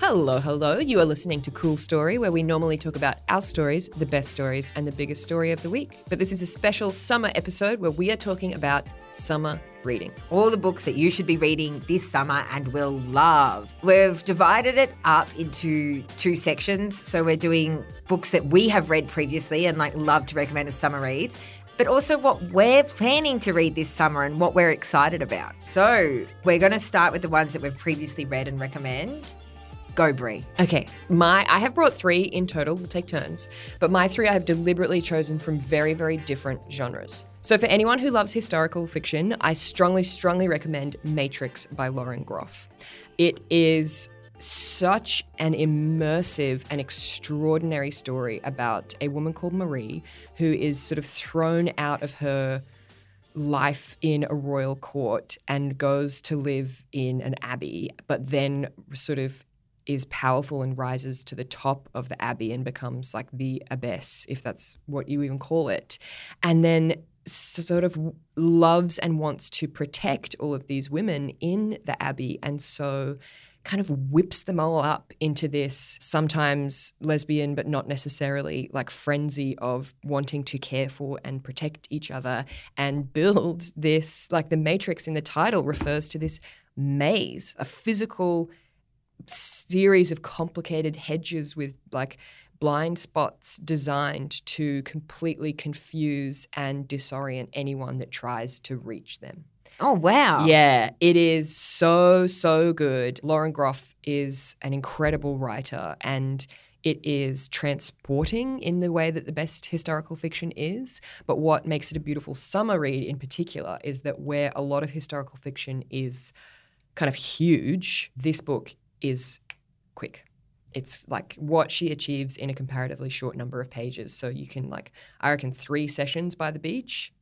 Hello, hello. You are listening to Cool Story, where we normally talk about our stories, the best stories, and the biggest story of the week. But this is a special summer episode where we are talking about summer reading. All the books that you should be reading this summer and will love. We've divided it up into two sections. So we're doing books that we have read previously and like love to recommend as summer reads. But also what we're planning to read this summer and what we're excited about. So we're going to start with the ones that we've previously read and recommend. Go Bri. Okay, my I have brought three in total. We'll take turns, but my three I have deliberately chosen from very, very different genres. So for anyone who loves historical fiction, I strongly, strongly recommend Matrix by Lauren Groff. It is such an immersive and extraordinary story about a woman called Marie who is sort of thrown out of her life in a royal court and goes to live in an abbey, but then sort of is powerful and rises to the top of the abbey and becomes like the abbess, if that's what you even call it. And then sort of loves and wants to protect all of these women in the abbey. And so kind of whips them all up into this sometimes lesbian, but not necessarily like frenzy of wanting to care for and protect each other and build this, like the Matrix in the title refers to this maze, a physical series of complicated hedges with like blind spots designed to completely confuse and disorient anyone that tries to reach them. Oh, wow. Yeah, it is so, so good. Lauren Groff is an incredible writer and it is transporting in the way that the best historical fiction is. But what makes it a beautiful summer read in particular is that where a lot of historical fiction is kind of huge, this book is quick. It's like what she achieves in a comparatively short number of pages. So you can like, I reckon three sessions by the beach,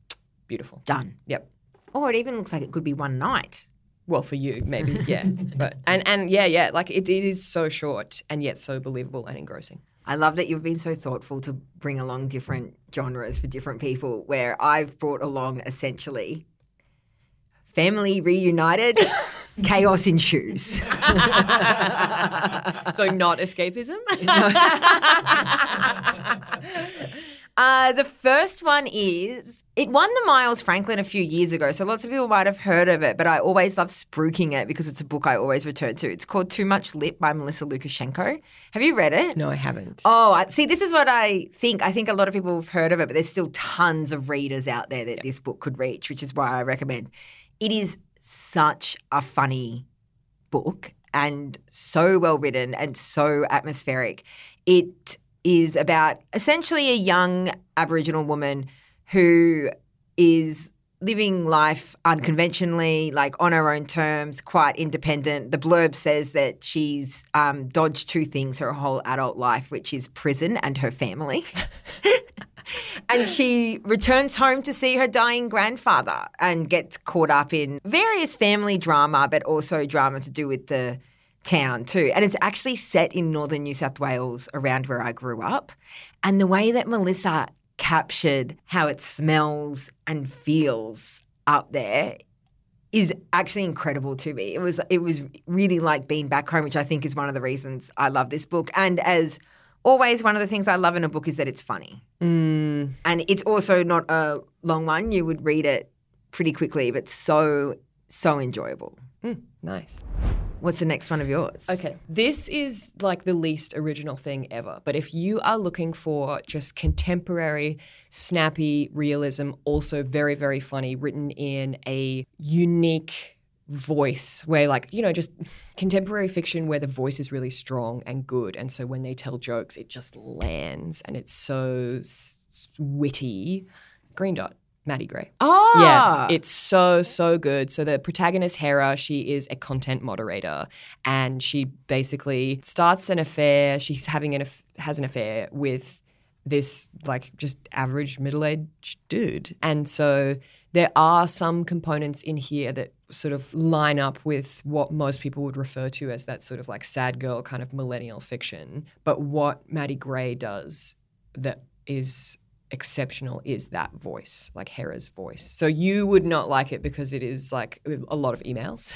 beautiful. Done. Yep. Oh, it even looks like it could be one night. Well, for you, maybe, yeah. but and and yeah, yeah, like it, it is so short and yet so believable and engrossing. I love that you've been so thoughtful to bring along different genres for different people. Where I've brought along essentially family reunited, chaos ensues. so not escapism. Uh, the first one is it won the Miles Franklin a few years ago, so lots of people might have heard of it, but I always love spruiking it because it's a book I always return to. It's called Too Much Lip by Melissa Lucashenko. Have you read it? no, I haven't. Oh, I, see, this is what I think. I think a lot of people have heard of it, but there's still tons of readers out there that this book could reach, which is why I recommend. It is such a funny book and so well written and so atmospheric. It is about essentially a young Aboriginal woman who is living life unconventionally, like on her own terms, quite independent. The blurb says that she's um, dodged two things her whole adult life, which is prison and her family. and she returns home to see her dying grandfather and gets caught up in various family drama, but also drama to do with the town too. And it's actually set in northern New South Wales around where I grew up. And the way that Melissa captured how it smells and feels up there is actually incredible to me. It was it was really like being back home, which I think is one of the reasons I love this book. And as always, one of the things I love in a book is that it's funny. Mm, And it's also not a long one. You would read it pretty quickly, but so so enjoyable. mm, nice. What's the next one of yours? Okay. This is like the least original thing ever. But if you are looking for just contemporary, snappy realism, also very, very funny, written in a unique voice where, like, you know, just contemporary fiction where the voice is really strong and good. And so when they tell jokes, it just lands and it's so witty. Green Dot. Maddie Gray. Oh, Yeah, it's so so good. So the protagonist Hera, she is a content moderator, and she basically starts an affair. She's having an aff- has an affair with this like just average middle aged dude, and so there are some components in here that sort of line up with what most people would refer to as that sort of like sad girl kind of millennial fiction. But what Maddie Gray does that is exceptional is that voice, like Hera's voice. So you would not like it because it is like a lot of emails.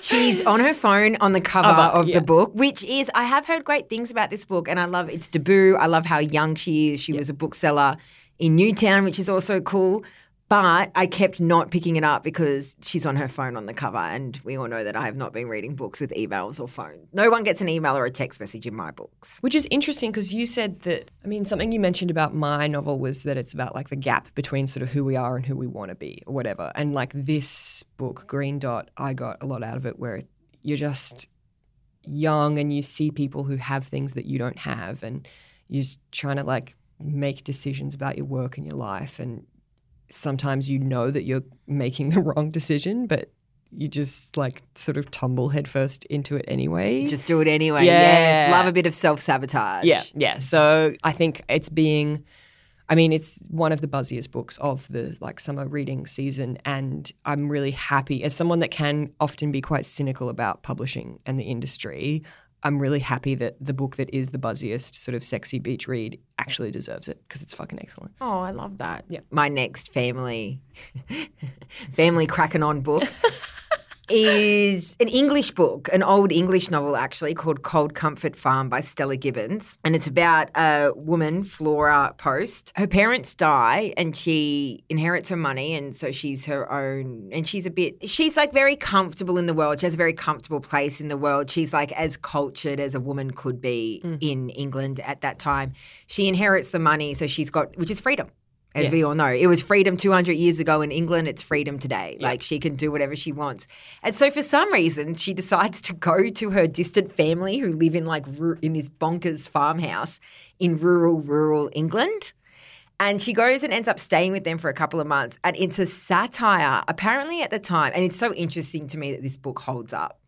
She's on her phone on the cover Cover, of yeah. the book, which is I have heard great things about this book, and I love its debut. I love how young she is. She was a bookseller in Newtown, which is also cool. But I kept not picking it up because she's on her phone on the cover, and we all know that I have not been reading books with emails or phone. No one gets an email or a text message in my books. Which is interesting because you said that, I mean, something you mentioned about my novel was that it's about like the gap between sort of who we are and who we want to be or whatever. And like this book, Green Dot, I got a lot out of it where you're just young and you see people who have things that you don't have and you're trying to like make decisions about your work and your life. And sometimes you know that you're making the wrong decision, but you just like sort of tumble headfirst into it anyway. Just do it anyway. Yeah. Yes, love a bit of self sabotage. Yeah, yeah. So I think it's being, I mean, it's one of the buzziest books of the like summer reading season, and I'm really happy as someone that can often be quite cynical about publishing and the industry. I'm really happy that the book that is the buzziest sort of sexy beach read actually deserves it because it's fucking excellent. Oh, I love that. Yeah. My next family family cracking on book is an English book, an old English novel actually called Cold Comfort Farm by Stella Gibbons. And it's about a woman, Flora Post. Her parents die and she inherits her money and so she's her own and she's a bit she's like very comfortable in the world. She has a very comfortable place in the world. She's like as cultured as a woman could be mm-hmm. in England at that time. She inherits the money so she's got which is freedom as we all know. It was freedom 200 years ago in England. It's freedom today. Like she can do whatever she wants. And so for some reason, she decides to go to her distant family who live in like in this bonkers farmhouse in rural, rural England. And she goes and ends up staying with them for a couple of months. And it's a satire, apparently at the time. And it's so interesting to me that this book holds up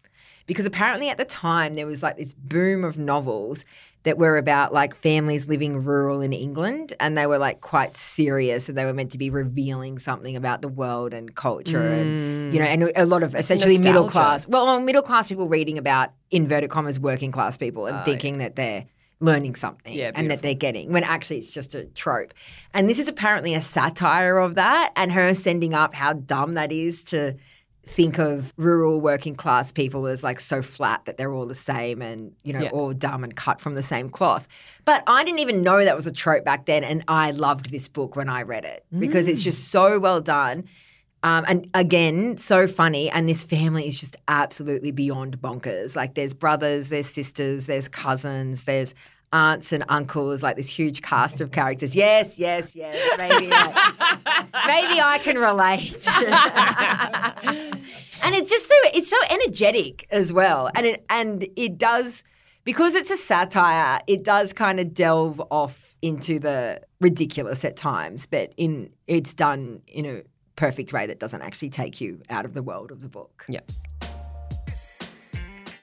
because apparently at the time there was like this boom of novels that were about like families living rural in England and they were like quite serious and they were meant to be revealing something about the world and culture and you know mm. and a lot of essentially middle class well middle class people reading about inverted commas working class people and oh, thinking that they're learning something Yeah, and that they're getting when actually it's just a trope. And this is apparently a satire of that and her sending up how dumb that is to think of rural working class people as like so flat that they're all the same and you know Yeah. all dumb and cut from the same cloth but i didn't even know that was a trope back then and i loved this book when i read it because it's just so well done um, and again, so funny. And this family is just absolutely beyond bonkers. Like, there's brothers, there's sisters, there's cousins, there's aunts and uncles, like this huge cast of characters. Yes, yes, yes. Maybe, like, maybe I can relate. and it's just so it's so energetic as well, and it and it does because it's a satire. It does kind of delve off into the ridiculous at times, but in it's done in a perfect way that doesn't actually take you out of the world of the book. Yeah.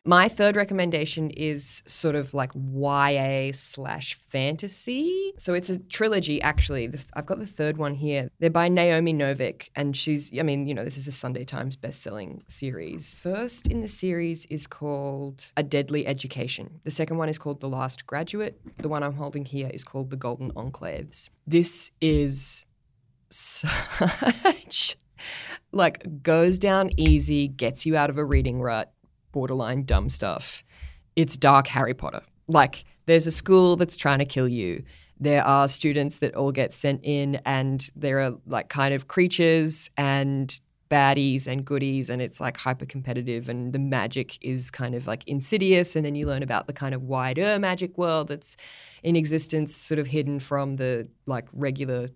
My third recommendation is sort of like YA slash fantasy. So it's a trilogy, actually. I've got the third one here. They're by Naomi Novik, and she's, I mean, you know, this is a Sunday Times best-selling series. First in the series is called A Deadly Education. The second one is called The Last Graduate. The one I'm holding here is called The Golden Enclaves. This is such like goes down easy, gets you out of a reading rut, borderline dumb stuff. It's dark Harry Potter. Like there's a school that's trying to kill you. There are students that all get sent in and there are like kind of creatures and baddies and goodies and it's like hyper competitive and the magic is kind of like insidious and then you learn about the kind of wider magic world that's in existence sort of hidden from the like regular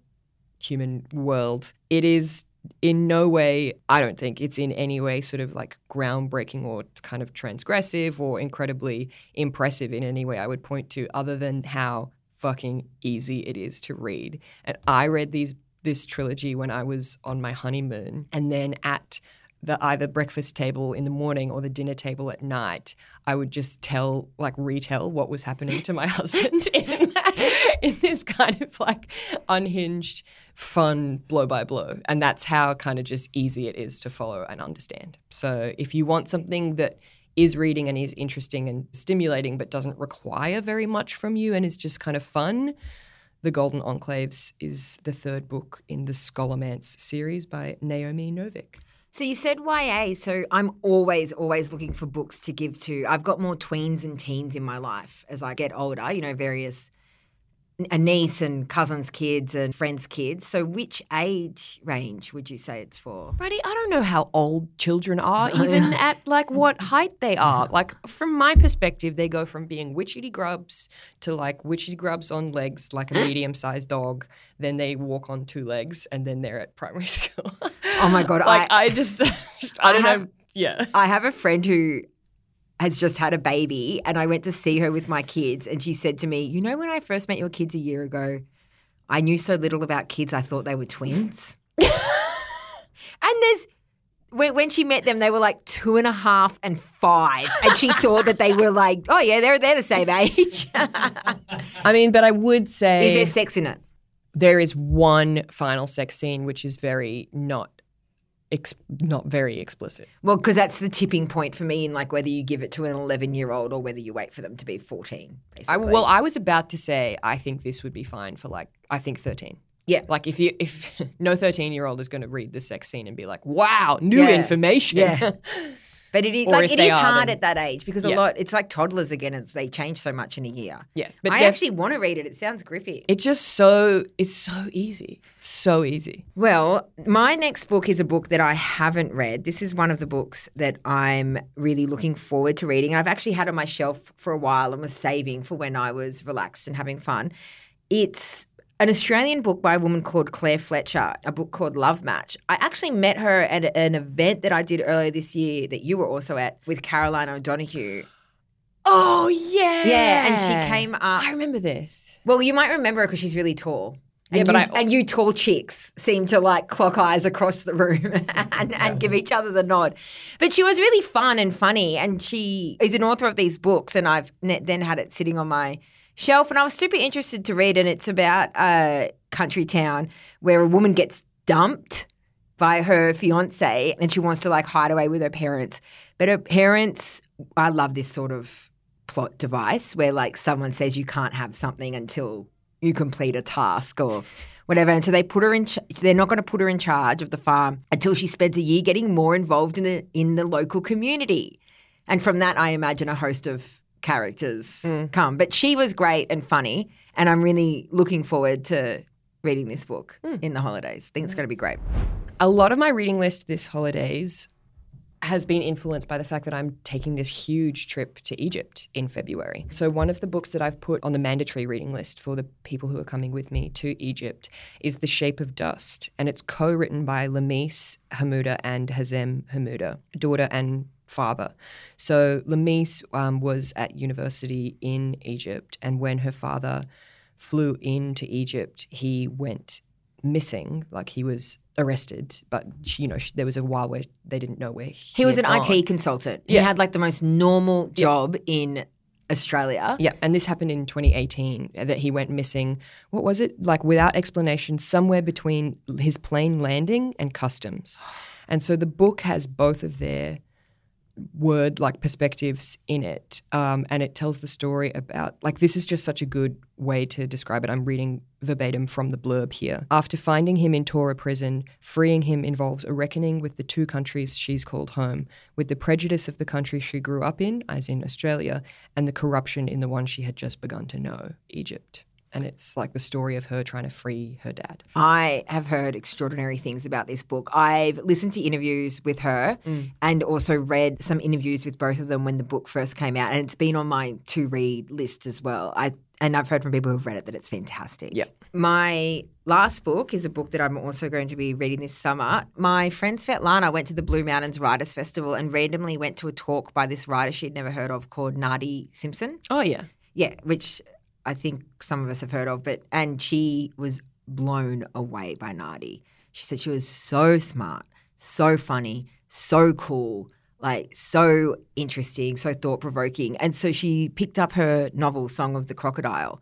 human world. It is in no way, I don't think it's in any way sort of like groundbreaking or kind of transgressive or incredibly impressive in any way I would point to, other than how fucking easy it is to read. And I read these this trilogy when I was on my honeymoon, and then at the either breakfast table in the morning or the dinner table at night, I would just tell, like, retell what was happening to my husband in, in this kind of like unhinged, fun blow by blow. And that's how kind of just easy it is to follow and understand. So if you want something that is reading and is interesting and stimulating, but doesn't require very much from you and is just kind of fun, The Golden Enclaves is the third book in the Scholomance series by Naomi Novik. So you said YA, so I'm always, always looking for books to give to. I've got more tweens and teens in my life as I get older, you know, various a niece and cousins' kids and friends' kids. So which age range would you say it's for? Bridie, I don't know how old children are, even at like what height they are. Like from my perspective, they go from being witchetty grubs to like witchetty grubs on legs, like a medium-sized dog. Then they walk on two legs, and then they're at primary school. Oh my god, like I I just, I don't have- know. Yeah. I have a friend who has just had a baby, and I went to see her with my kids, and she said to me, "You know, when I first met your kids a year ago, I knew so little about kids. I thought they were twins." and there's when, when she met them, they were like two and a half and five, and she thought that they were like, "Oh yeah, they're they're the same age." I mean, but I would say Is there sex in it? there is one final sex scene which is very not ex- not very explicit. Well, because that's the tipping point for me in like whether you give it to an eleven-year-old or whether you wait for them to be fourteen. Basically. I, well, I was about to say I think this would be fine for like I think thirteen. Yeah. Like if you if no thirteen year old is going to read the sex scene and be like, wow, new Yeah. information. Yeah. But it is Or like it is are, hard then- at that age because a Yeah. lot it's like toddlers again. It's, they change so much in a year. yeah. But I def- actually want to read it. It sounds grippy. it's just so it's so easy, so easy. Well, my next book is a book that I haven't read. This is one of the books that I'm really looking forward to reading. I've actually had on my shelf for a while and was saving for when I was relaxed and having fun. It's an Australian book by a woman called Clare Fletcher, a book called Love Match. I actually met her at an event that I did earlier this year that you were also at with Caroline O'Donoghue. Oh yeah, Yeah, and she came up. I remember this. Well, you might remember her because she's really tall. Yeah, And but you, I- and you tall chicks seem to like clock eyes across the room and, and give each other the nod. But she was really fun and funny, and she is an author of these books, and I've then had it sitting on my shelf, and I was super interested to read. And it's about a country town where a woman gets dumped by her fiance, and she wants to like hide away with her parents, but her parents. I love this sort of plot device where like someone says you can't have something until you complete a task or whatever. And so they put her in. Ch- they're not going to put her in charge of the farm until she spends a year getting more involved in the in the local community. And from that, I imagine a host of characters mm. come. But she was great and funny, and I'm really looking forward to reading this book hmm. in the holidays. I think it's going to be great. a lot of my reading list this holidays has been influenced by the fact that I'm taking this huge trip to Egypt in February. So one of the books that I've put on the mandatory reading list for the people who are coming with me to Egypt is The Shape of Dust, and it's co-written by Lamisse Hamouda and Hazem Hamouda, daughter and father. So Lamisse um, was at university in Egypt, and when her father flew into Egypt, he went missing, like he was arrested, but she, you know sh- there was a while where they didn't know where he, was. He was an gone. IT consultant. He had like the most normal job in Australia. Yeah, and this happened in 2018 uh, that he went missing. What was it? Like without explanation, somewhere between his plane landing and customs. And so the book has both of their word like perspectives in it um, and it tells the story about like this is just such a good way to describe it. I'm reading verbatim from the blurb here. After finding him in tora prison freeing him involves a reckoning with the two countries she's called home with the prejudice of the country she grew up in as in australia and the corruption in the one she had just begun to know egypt and it's like the story of her trying to free her dad I have heard extraordinary things about this book. I've listened to interviews with her mm. and also read some interviews with both of them when the book first came out, and it's been on my to read list as well. I and I've heard from people who've read it that it's fantastic. Yeah. My last book is a book that I'm also going to be reading this summer. My friend Svetlana went to the Blue Mountains Writers Festival and randomly went to a talk by this writer she'd never heard of called Nardi Simpson. oh yeah Yeah, which I think some of us have heard of, but and she was blown away by Nardi. She said she was so smart, so funny, so cool, like so interesting, so thought provoking. And so she picked up her novel Song of the Crocodile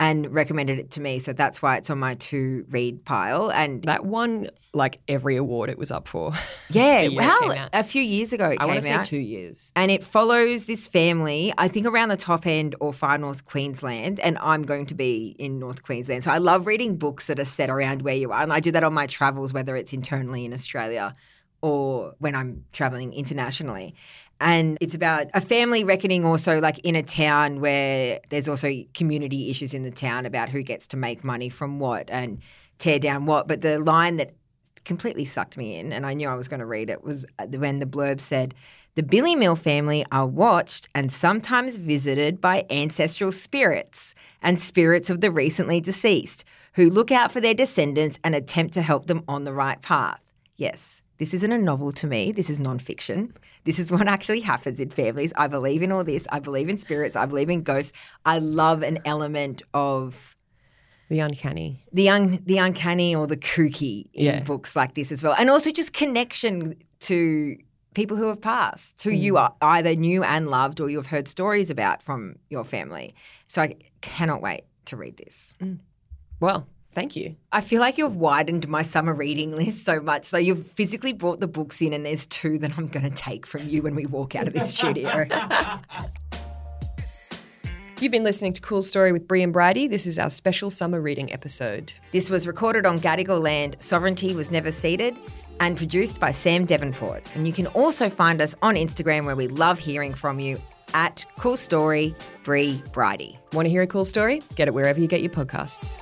and recommended it to me. So that's why it's on my to read pile. And That won like every award it was up for. yeah, the year it well, a few years ago it I want came to say out. two years. and it follows this family, I think around the top end or far north Queensland, and I'm going to be in North Queensland. So I love reading books that are set around where you are. And I do that on my travels, whether it's internally in Australia or when I'm traveling internationally. And it's about a family reckoning also like in a town where there's also community issues in the town about who gets to make money from what and tear down what. But the line that completely sucked me in, and I knew I was going to read it, was uh, when the blurb said, The Billymil family are watched and sometimes visited by ancestral spirits and spirits of the recently deceased who look out for their descendants and attempt to help them on the right path. Yes, this isn't a novel to me. This is nonfiction. This is what actually happens in families. I believe in all this. I believe in spirits. I believe in ghosts. I love an element of The uncanny. the un, the uncanny or the kooky in Yeah. books like this as well, and also just connection to people who have passed, who Mm. you are either knew and loved, or you've heard stories about from your family. So I cannot wait to read this. Well, thank you. I feel like you've widened my summer reading list so much. So you've physically brought the books in, and there's two that I'm going to take from you when we walk out of this studio. You've been listening to Cool Story with Bri and Bridie. This is our special summer reading episode. This was recorded on Gadigal land, Sovereignty Was Never Ceded, and produced by Sam Devonport. And you can also find us on Instagram where we love hearing from you at Cool Story Bri Bridie. Want to hear a cool story? Get it wherever you get your podcasts.